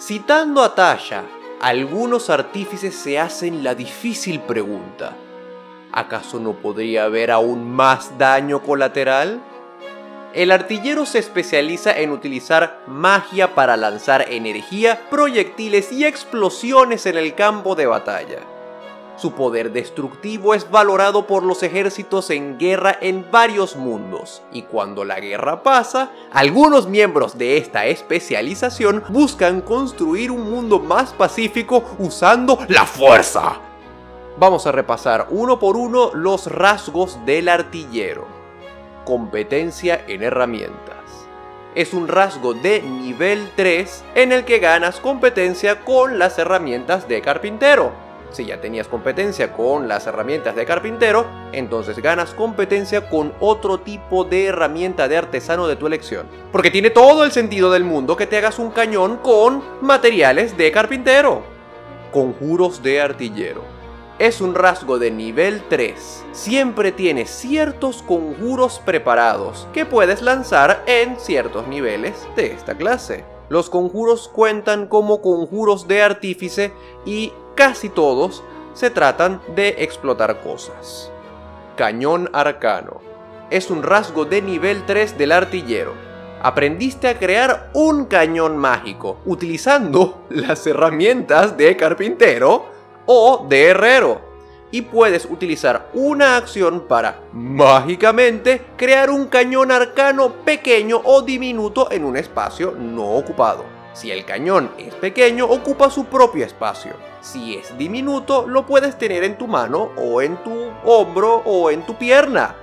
Citando a Tasha, algunos artífices se hacen la difícil pregunta. ¿Acaso no podría haber aún más daño colateral? El artillero se especializa en utilizar magia para lanzar energía, proyectiles y explosiones en el campo de batalla. Su poder destructivo es valorado por los ejércitos en guerra en varios mundos, y cuando la guerra pasa, algunos miembros de esta especialización buscan construir un mundo más pacífico usando la fuerza. Vamos a repasar uno por uno los rasgos del artillero competencia en herramientas. Es un rasgo de nivel 3 en el que ganas competencia con las herramientas de carpintero. Si ya tenías competencia con las herramientas de carpintero, entonces ganas competencia con otro tipo de herramienta de artesano de tu elección. Porque tiene todo el sentido del mundo que te hagas un cañón con materiales de carpintero. Conjuros de artillero es un rasgo de nivel 3. Siempre tiene ciertos conjuros preparados que puedes lanzar en ciertos niveles de esta clase. Los conjuros cuentan como conjuros de artífice y casi todos se tratan de explotar cosas. Cañón arcano. Es un rasgo de nivel 3 del artillero. Aprendiste a crear un cañón mágico utilizando las herramientas de carpintero o de herrero. Y puedes utilizar una acción para mágicamente crear un cañón arcano pequeño o diminuto en un espacio no ocupado. Si el cañón es pequeño, ocupa su propio espacio. Si es diminuto, lo puedes tener en tu mano o en tu hombro o en tu pierna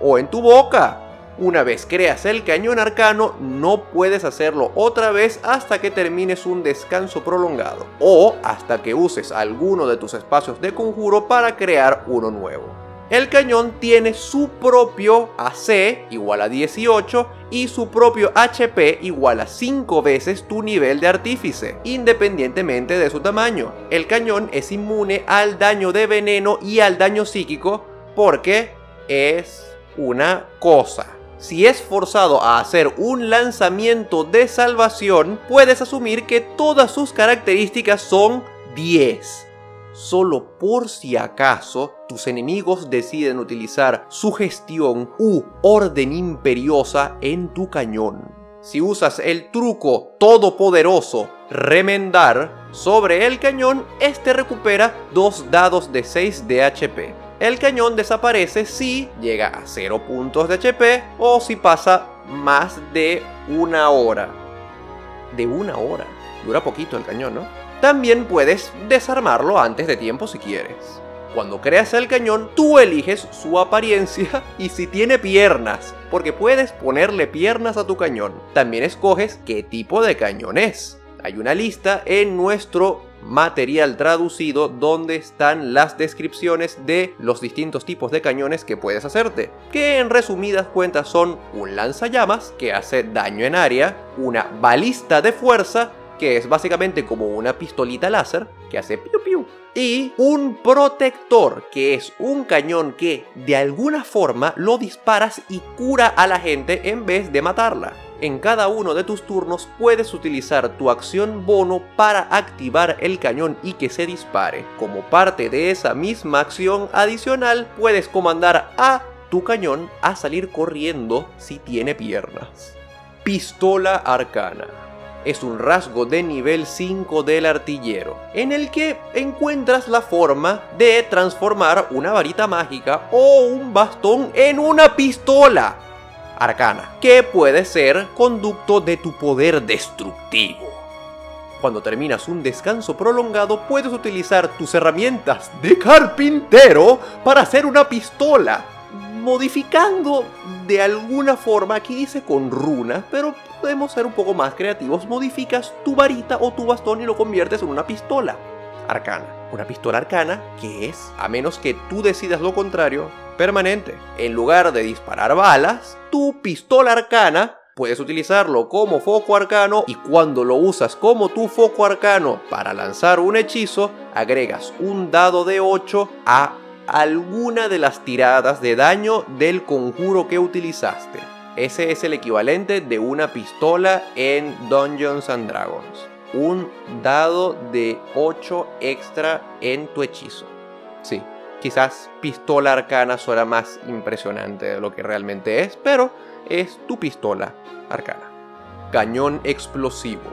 o en tu boca una vez creas el cañón arcano, no puedes hacerlo otra vez hasta que termines un descanso prolongado o hasta que uses alguno de tus espacios de conjuro para crear uno nuevo. El cañón tiene su propio AC igual a 18 y su propio HP igual a 5 veces tu nivel de artífice, independientemente de su tamaño. El cañón es inmune al daño de veneno y al daño psíquico porque es una cosa. Si es forzado a hacer un lanzamiento de salvación, puedes asumir que todas sus características son 10. Solo por si acaso tus enemigos deciden utilizar sugestión u orden imperiosa en tu cañón. Si usas el truco todopoderoso remendar sobre el cañón, este recupera dos dados de 6 de HP. El cañón desaparece si llega a 0 puntos de HP o si pasa más de una hora. De una hora. Dura poquito el cañón, ¿no? También puedes desarmarlo antes de tiempo si quieres. Cuando creas el cañón, tú eliges su apariencia y si tiene piernas, porque puedes ponerle piernas a tu cañón. También escoges qué tipo de cañón es. Hay una lista en nuestro material traducido donde están las descripciones de los distintos tipos de cañones que puedes hacerte, que en resumidas cuentas son un lanzallamas que hace daño en área, una balista de fuerza que es básicamente como una pistolita láser que hace piu piu y un protector, que es un cañón que de alguna forma lo disparas y cura a la gente en vez de matarla. En cada uno de tus turnos puedes utilizar tu acción bono para activar el cañón y que se dispare. Como parte de esa misma acción adicional, puedes comandar a tu cañón a salir corriendo si tiene piernas. Pistola arcana es un rasgo de nivel 5 del artillero, en el que encuentras la forma de transformar una varita mágica o un bastón en una pistola arcana, que puede ser conducto de tu poder destructivo. Cuando terminas un descanso prolongado, puedes utilizar tus herramientas de carpintero para hacer una pistola, modificando de alguna forma, aquí dice con runas, pero podemos ser un poco más creativos, modificas tu varita o tu bastón y lo conviertes en una pistola arcana. Una pistola arcana que es, a menos que tú decidas lo contrario, permanente. En lugar de disparar balas, tu pistola arcana puedes utilizarlo como foco arcano y cuando lo usas como tu foco arcano para lanzar un hechizo, agregas un dado de 8 a alguna de las tiradas de daño del conjuro que utilizaste. Ese es el equivalente de una pistola en Dungeons and Dragons. un dado de 8 extra en tu hechizo. Sí, quizás pistola arcana suena más impresionante de lo que realmente es, pero es tu pistola arcana. Cañón explosivo.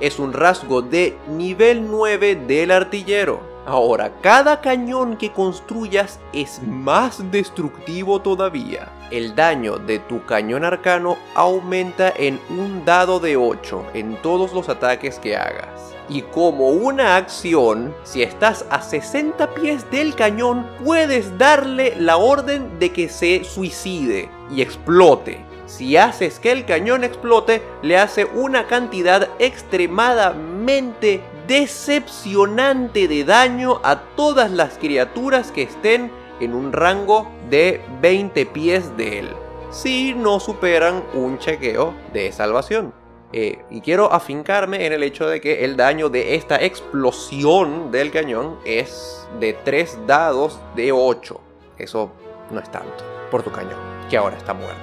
Es un rasgo de nivel 9 del artillero. Ahora, cada cañón que construyas es más destructivo todavía. El daño de tu cañón arcano aumenta en un dado de 8 en todos los ataques que hagas. Y como una acción, si estás a 60 pies del cañón, puedes darle la orden de que se suicide y explote. Si haces que el cañón explote, le hace una cantidad extremadamente decepcionante de daño a todas las criaturas que estén en un rango de 20 pies de él, si no superan un chequeo de salvación. Eh, y quiero afincarme en el hecho de que el daño de esta explosión del cañón es de 3 dados de 8. Eso no es tanto por tu cañón, que ahora está muerto.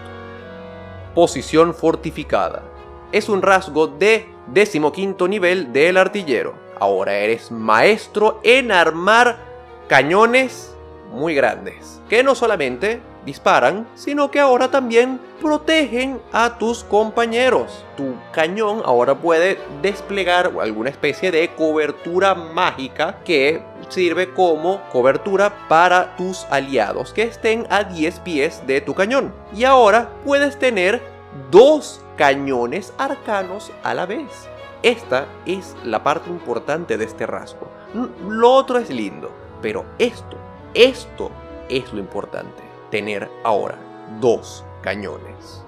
Posición fortificada. Es un rasgo de decimoquinto nivel del artillero. Ahora eres maestro en armar cañones muy grandes, que no solamente disparan, sino que ahora también protegen a tus compañeros. Tu cañón ahora puede desplegar alguna especie de cobertura mágica que sirve como cobertura para tus aliados que estén a 10 pies de tu cañón. Y ahora puedes tener dos cañones arcanos a la vez. Esta es la parte importante de este rasgo. Lo otro es lindo, pero esto, esto es lo importante. Tener ahora dos cañones.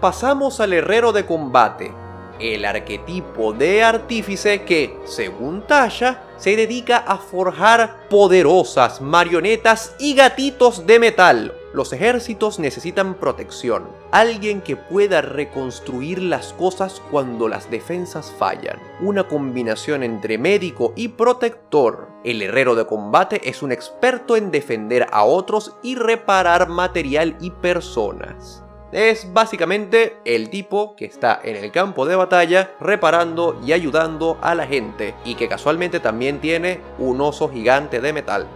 Pasamos al herrero de combate, el arquetipo de artífice que, según Tasha, se dedica a forjar poderosas marionetas y gatitos de metal los ejércitos necesitan protección, alguien que pueda reconstruir las cosas cuando las defensas fallan, una combinación entre médico y protector. El herrero de combate es un experto en defender a otros y reparar material y personas. Es básicamente el tipo que está en el campo de batalla reparando y ayudando a la gente y que casualmente también tiene un oso gigante de metal.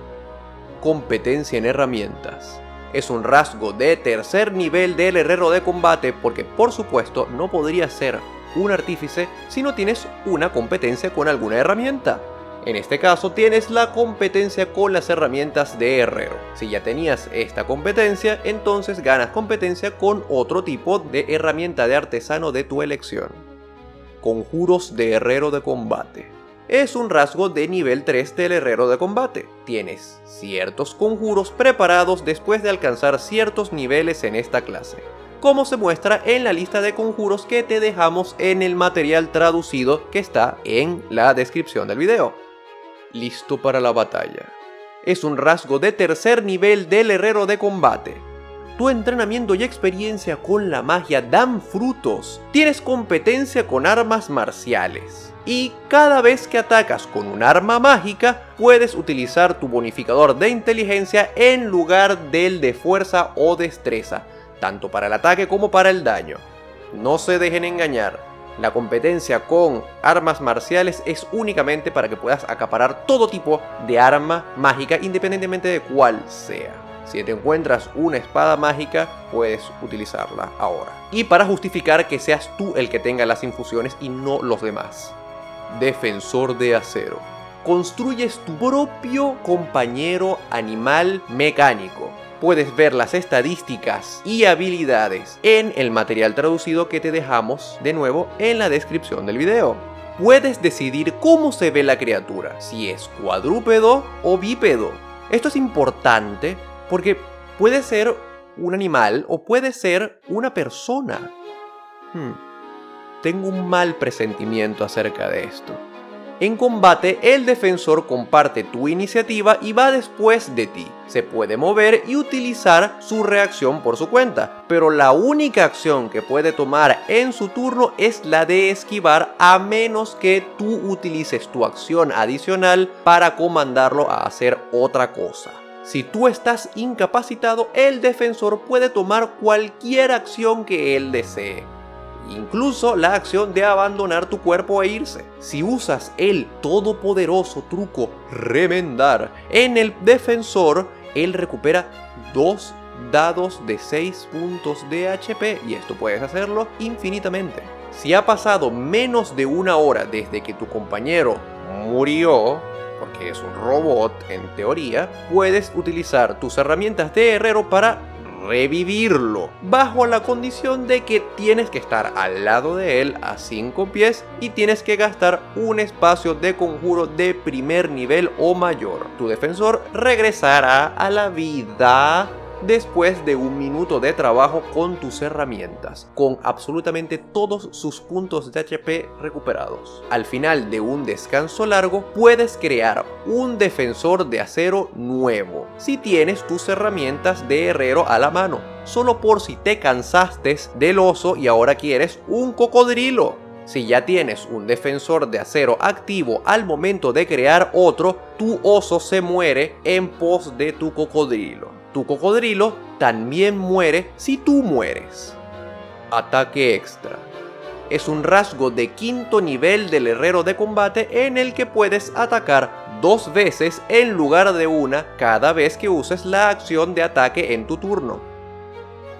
Competencia en herramientas es un rasgo de tercer nivel del herrero de combate porque por supuesto no podría ser un artífice si no tienes una competencia con alguna herramienta. En este caso tienes la competencia con las herramientas de herrero. Si ya tenías esta competencia, entonces ganas competencia con otro tipo de herramienta de artesano de tu elección. Conjuros de herrero de combate es un rasgo de nivel 3 del herrero de combate. Tienes ciertos conjuros preparados después de alcanzar ciertos niveles en esta clase, como se muestra en la lista de conjuros que te dejamos en el material traducido que está en la descripción del video. Listo para la batalla. Es un rasgo de tercer nivel del herrero de combate. Tu entrenamiento y experiencia con la magia dan frutos. Tienes competencia con armas marciales y cada vez que atacas con un arma mágica puedes utilizar tu bonificador de inteligencia en lugar del de fuerza o destreza, tanto para el ataque como para el daño. No se dejen engañar, la competencia con armas marciales es únicamente para que puedas acaparar todo tipo de arma mágica independientemente de cuál sea. Si te encuentras una espada mágica, puedes utilizarla ahora. Y para justificar que seas tú el que tenga las infusiones y no los demás defensor de acero. Construyes tu propio compañero animal mecánico. Puedes ver las estadísticas y habilidades en el material traducido que te dejamos de nuevo en la descripción del video. Puedes decidir cómo se ve la criatura, si es cuadrúpedo o bípedo. Esto es importante porque puede ser un animal o puede ser una persona. Hmm tengo un mal presentimiento acerca de esto. En combate, el defensor comparte tu iniciativa y va después de ti. Se puede mover y utilizar su reacción por su cuenta, pero la única acción que puede tomar en su turno es la de esquivar a menos que tú utilices tu acción adicional para comandarlo a hacer otra cosa. Si tú estás incapacitado, el defensor puede tomar cualquier acción que él desee incluso la acción de abandonar tu cuerpo e irse. Si usas el todopoderoso truco remendar en el defensor, él recupera 2 dados de 6 puntos de HP y esto puedes hacerlo infinitamente. Si ha pasado menos de una hora desde que tu compañero murió, porque es un robot en teoría, puedes utilizar tus herramientas de herrero para revivirlo, bajo la condición de que tienes que estar al lado de él a 5 pies y tienes que gastar un espacio de conjuro de primer nivel o mayor. Tu defensor regresará a la vida después de un minuto de trabajo con tus herramientas, con absolutamente todos sus puntos de HP recuperados. Al final de un descanso largo, puedes crear un defensor de acero nuevo, si tienes tus herramientas de herrero a la mano, solo por si te cansaste del oso y ahora quieres un cocodrilo. Si ya tienes un defensor de acero activo al momento de crear otro, tu oso se muere en pos de tu cocodrilo tu cocodrilo también muere si tú mueres. Ataque extra. Es un rasgo de quinto nivel del herrero de combate en el que puedes atacar dos veces en lugar de una cada vez que uses la acción de ataque en tu turno.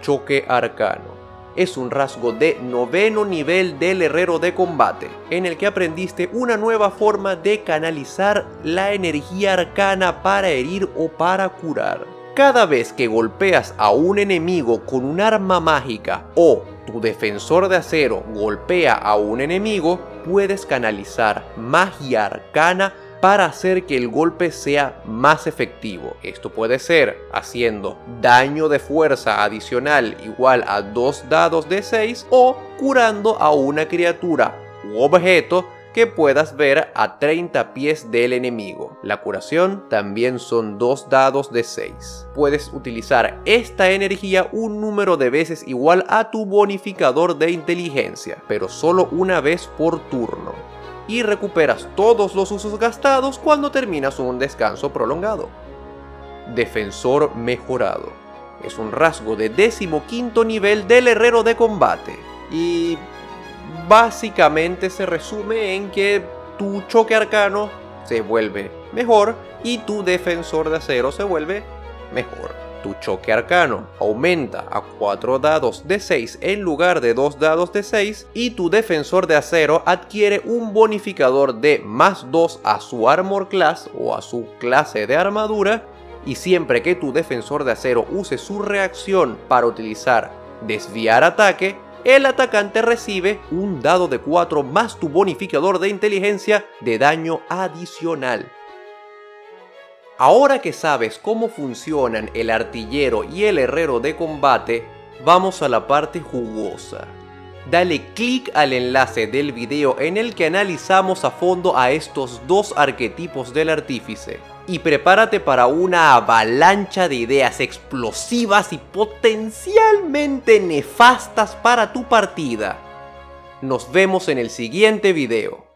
Choque arcano. Es un rasgo de noveno nivel del herrero de combate, en el que aprendiste una nueva forma de canalizar la energía arcana para herir o para curar. Cada vez que golpeas a un enemigo con un arma mágica o tu defensor de acero golpea a un enemigo, puedes canalizar magia arcana para hacer que el golpe sea más efectivo. Esto puede ser haciendo daño de fuerza adicional igual a dos dados de 6 o curando a una criatura u objeto que puedas ver a 30 pies del enemigo. La curación también son dos dados de 6. Puedes utilizar esta energía un número de veces igual a tu bonificador de inteligencia, pero solo una vez por turno. Y recuperas todos los usos gastados cuando terminas un descanso prolongado. Defensor mejorado. Es un rasgo de décimo quinto nivel del herrero de combate. Y básicamente se resume en que tu choque arcano se vuelve mejor y tu defensor de acero se vuelve mejor. Tu choque arcano aumenta a 4 dados de 6 en lugar de 2 dados de 6 y tu defensor de acero adquiere un bonificador de más 2 a su armor class o a su clase de armadura y siempre que tu defensor de acero use su reacción para utilizar desviar ataque, el atacante recibe un dado de 4 más tu bonificador de inteligencia de daño adicional. Ahora que sabes cómo funcionan el artillero y el herrero de combate, vamos a la parte jugosa. Dale clic al enlace del video en el que analizamos a fondo a estos dos arquetipos del artífice y prepárate para una avalancha de ideas explosivas y potencialmente nefastas para tu partida. Nos vemos en el siguiente video.